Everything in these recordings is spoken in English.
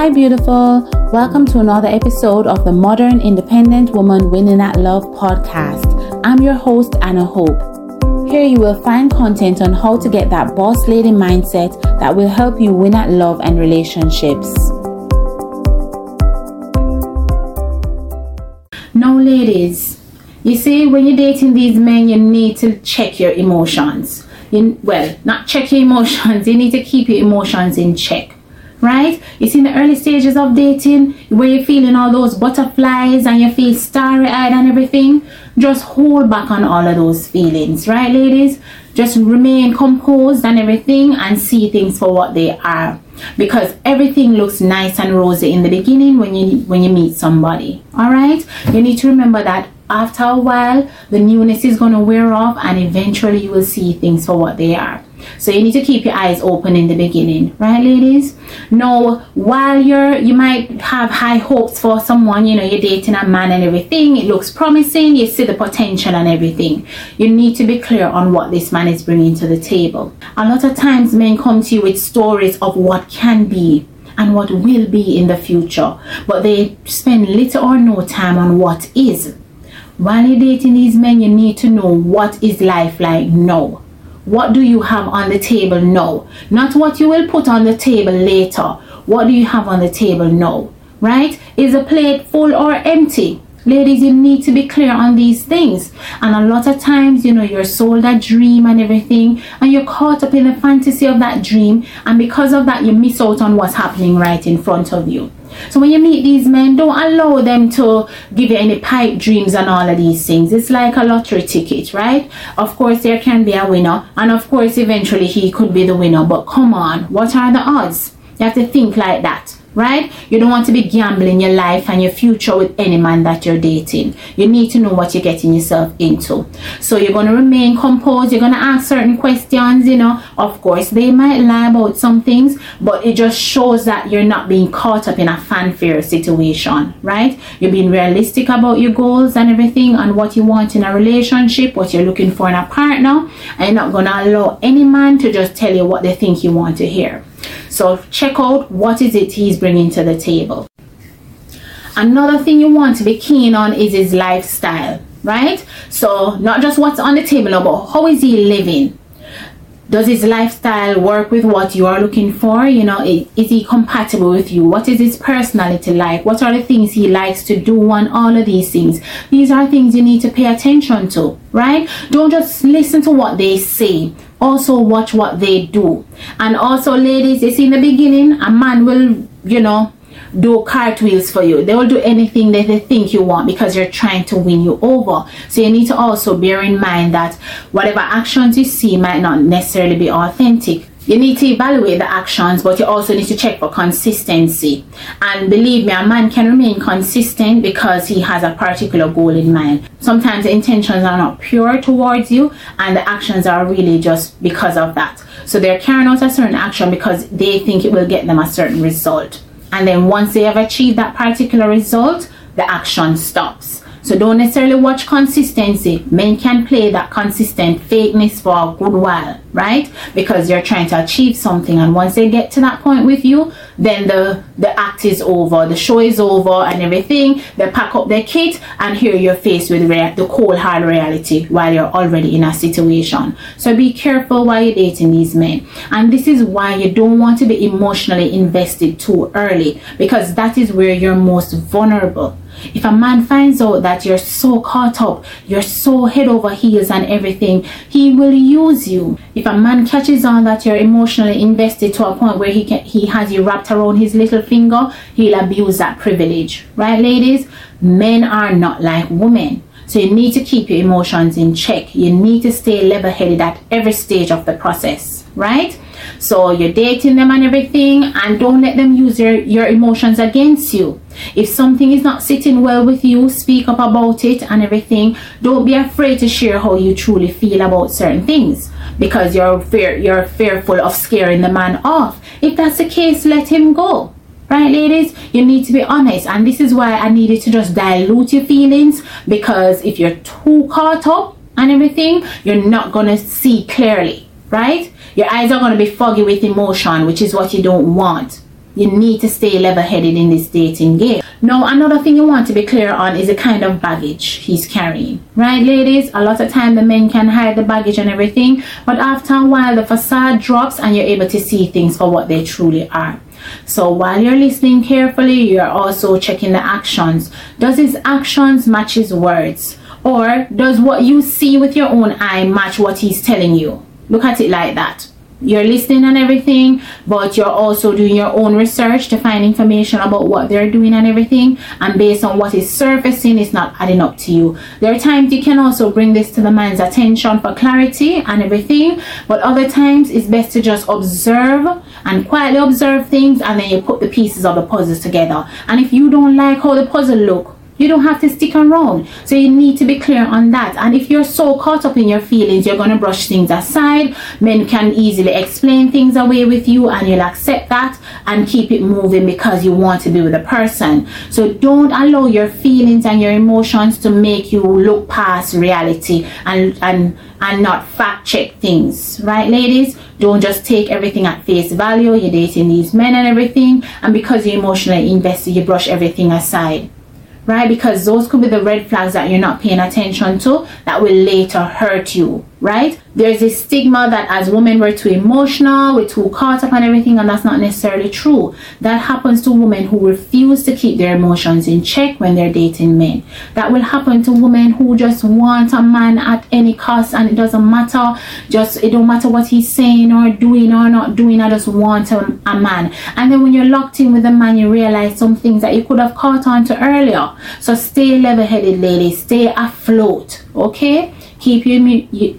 Hi, beautiful. Welcome to another episode of the Modern Independent Woman Winning at Love podcast. I'm your host, Anna Hope. Here you will find content on how to get that boss lady mindset that will help you win at love and relationships. Now, ladies, you see, when you're dating these men, you need to check your emotions. You, well, not check your emotions, you need to keep your emotions in check right? It's in the early stages of dating where you're feeling all those butterflies and you feel starry eyed and everything. Just hold back on all of those feelings, right, ladies? Just remain composed and everything and see things for what they are. Because everything looks nice and rosy in the beginning when you when you meet somebody. Alright? You need to remember that after a while the newness is gonna wear off and eventually you will see things for what they are. So you need to keep your eyes open in the beginning, right, ladies? Now, while you're you might have high hopes for someone, you know, you're dating a man and everything, it looks promising, you see the potential and everything. You need to be clear on what this man is bringing to the table. A lot of times, men come to you with stories of what can be and what will be in the future, but they spend little or no time on what is. While you're dating these men, you need to know what is life like now what do you have on the table now? Not what you will put on the table later. What do you have on the table now? Right? Is the plate full or empty? Ladies, you need to be clear on these things. And a lot of times, you know, you're sold a dream and everything, and you're caught up in the fantasy of that dream. And because of that, you miss out on what's happening right in front of you. So when you meet these men, don't allow them to give you any pipe dreams and all of these things. It's like a lottery ticket, right? Of course, there can be a winner, and of course, eventually he could be the winner. But come on, what are the odds? You have to think like that right? You don't want to be gambling your life and your future with any man that you're dating. You need to know what you're getting yourself into. So you're going to remain composed. You're going to ask certain questions, you know. Of course, they might lie about some things, but it just shows that you're not being caught up in a fanfare situation, right? You're being realistic about your goals and everything and what you want in a relationship, what you're looking for in a partner, and you're not going to allow any man to just tell you what they think you want to hear. So check out what is it he's bringing to the table. Another thing you want to be keen on is his lifestyle, right? So not just what's on the table, but how is he living? Does his lifestyle work with what you are looking for? You know, is, he compatible with you? What is his personality like? What are the things he likes to do and all of these things? These are things you need to pay attention to, right? Don't just listen to what they say also watch what they do. And also, ladies, you see in the beginning, a man will, you know, do cartwheels for you. They will do anything that they think you want because you're trying to win you over. So you need to also bear in mind that whatever actions you see might not necessarily be authentic you need to evaluate the actions, but you also need to check for consistency. And believe me, a man can remain consistent because he has a particular goal in mind. Sometimes the intentions are not pure towards you, and the actions are really just because of that. So they're carrying out a certain action because they think it will get them a certain result. And then once they have achieved that particular result, the action stops. So don't necessarily watch consistency. Men can play that consistent fakeness for a good while, right? Because you're trying to achieve something, and once they get to that point with you, then the the act is over, the show is over, and everything. They pack up their kit, and here you're faced with rea- the cold hard reality while you're already in a situation. So be careful while you're dating these men, and this is why you don't want to be emotionally invested too early because that is where you're most vulnerable if a man finds out that you're so caught up, you're so head over heels and everything, he will use you. If a man catches on that you're emotionally invested to a point where he can, he has you wrapped around his little finger, he'll abuse that privilege. Right, ladies? Men are not like women. So you need to keep your emotions in check. You need to stay level headed at every stage of the process, right? So you're dating them and everything, and don't let them use your, your emotions against you. If something is not sitting well with you, speak up about it and everything. Don't be afraid to share how you truly feel about certain things because you're fear you're fearful of scaring the man off. If that's the case, let him go. Right, ladies, you need to be honest, and this is why I needed to just dilute your feelings because if you're too caught up and everything, you're not gonna see clearly, right? Your eyes are going to be foggy with emotion, which is what you don't want. you need to stay level headed in this dating game. Now, another thing you want to be clear on is the kind of baggage he's carrying. Right, ladies? A lot of time the men can hide the baggage and everything, but after a while the facade drops and you're able to see things for what they truly are. So while you're listening carefully, you're also checking the actions. Does his actions match his words? Or does what you see with your own eye match what he's telling you? Look at it like that. You're listening and everything but you're also doing your own research to find information about what they're doing and everything. And based on what is surfacing it's not adding up to you. There are times you can also bring this to the man's attention for clarity and everything but other times it's best to just observe and quietly observe things and then you put the pieces of the puzzles together. And if you don't like how the puzzle look you don't have to stick around. So you need to be clear on that. And if you're so caught up in your feelings, you're going to brush things aside. Men can easily explain things away with you and you'll accept that and keep it moving because you want to be with a person. So don't allow your feelings and your emotions to make you look past reality and and and not fact check things. Right, ladies? Don't just take everything at face value. You're dating these men and everything, and because you're emotionally invested, you brush everything aside right? Because those could be the red flags that you're not paying attention to that will later hurt you right? There's a stigma that as women we're too emotional, we're too caught up on everything, and that's not necessarily true. That happens to women who refuse to keep their emotions in check when they're dating men. That will happen to women who just want a man at any cost, and it doesn't matter. Just it don't matter what he's saying or doing or not doing. I just want a, a man. And then when you're locked in with a man, you realize some things that you could have caught on to earlier. So stay level-headed, ladies. Stay afloat. Okay keep your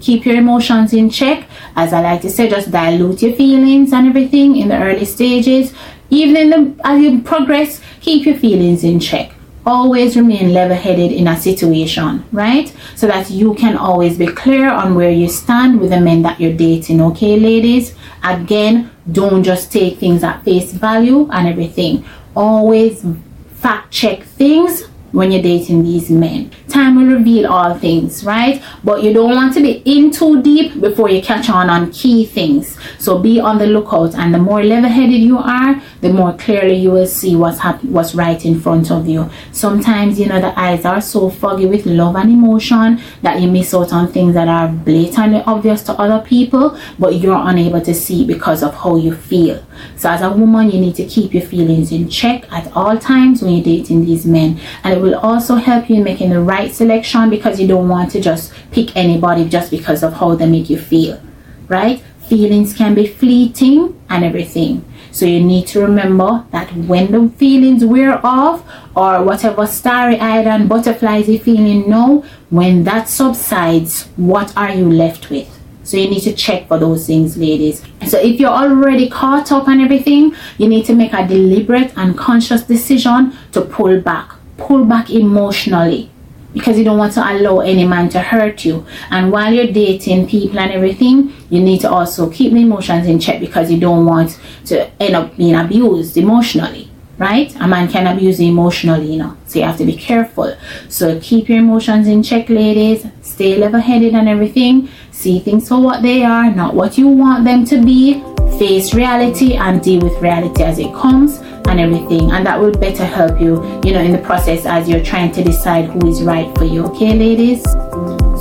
keep your emotions in check. As i like to say just dilute your feelings and everything in the early stages. Even in the as you progress keep your feelings in check. Always remain level-headed in a situation right? So that you can always be clear on where you stand with the men that you're dating okay ladies? Again don't just take things at face value and everything. Always fact check things when you're dating these men. Time will reveal all things, right? But you don't want to be in too deep before you catch on on key things. So be on the lookout, and the more level-headed you are, the more clearly you will see what's hap- what's right in front of you. Sometimes you know the eyes are so foggy with love and emotion that you miss out on things that are blatantly obvious to other people, but you're unable to see because of how you feel. So as a woman, you need to keep your feelings in check at all times when you're dating these men, and it will also help you in making the right selection because you don't want to just pick anybody just because of how they make you feel, right? Feelings can be fleeting and everything. So you need to remember that when the feelings wear off or whatever starry eyed and butterflies you're feeling now, when that subsides, what are you left with? So you need to check for those things, ladies. So if you're already caught up on everything, you need to make a deliberate and conscious decision to pull back pull back emotionally because you don't want to allow any man to hurt you. And while you're dating people and everything, you need to also keep the emotions in check because you don't want to end up being abused emotionally. Right? A man can abuse you emotionally, you know. So you have to be careful. So keep your emotions in check, ladies. Stay level headed and everything. See things for what they are, not what you want them to be. Face reality and deal with reality as it comes and everything and that will better help you you know in the process as you're trying to decide who is right for you. Okay ladies?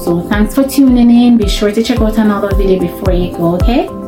So thanks for tuning in. Be sure to check out another video before you go okay